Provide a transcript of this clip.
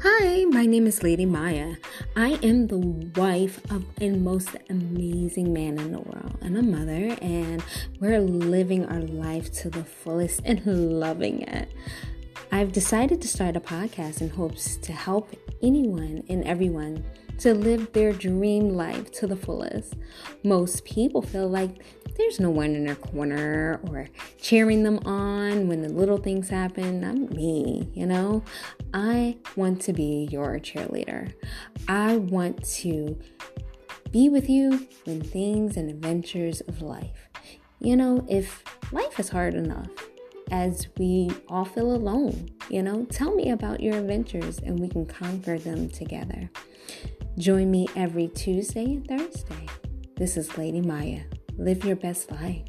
Hi, my name is Lady Maya. I am the wife of a most amazing man in the world and a mother, and we're living our life to the fullest and loving it. I've decided to start a podcast in hopes to help anyone and everyone to live their dream life to the fullest. Most people feel like there's no one in their corner or cheering them on when the little things happen. I'm me, you know? I want to be your cheerleader. I want to be with you when things and adventures of life. You know, if life is hard enough, as we all feel alone, you know, tell me about your adventures and we can conquer them together. Join me every Tuesday and Thursday. This is Lady Maya. Live your best life.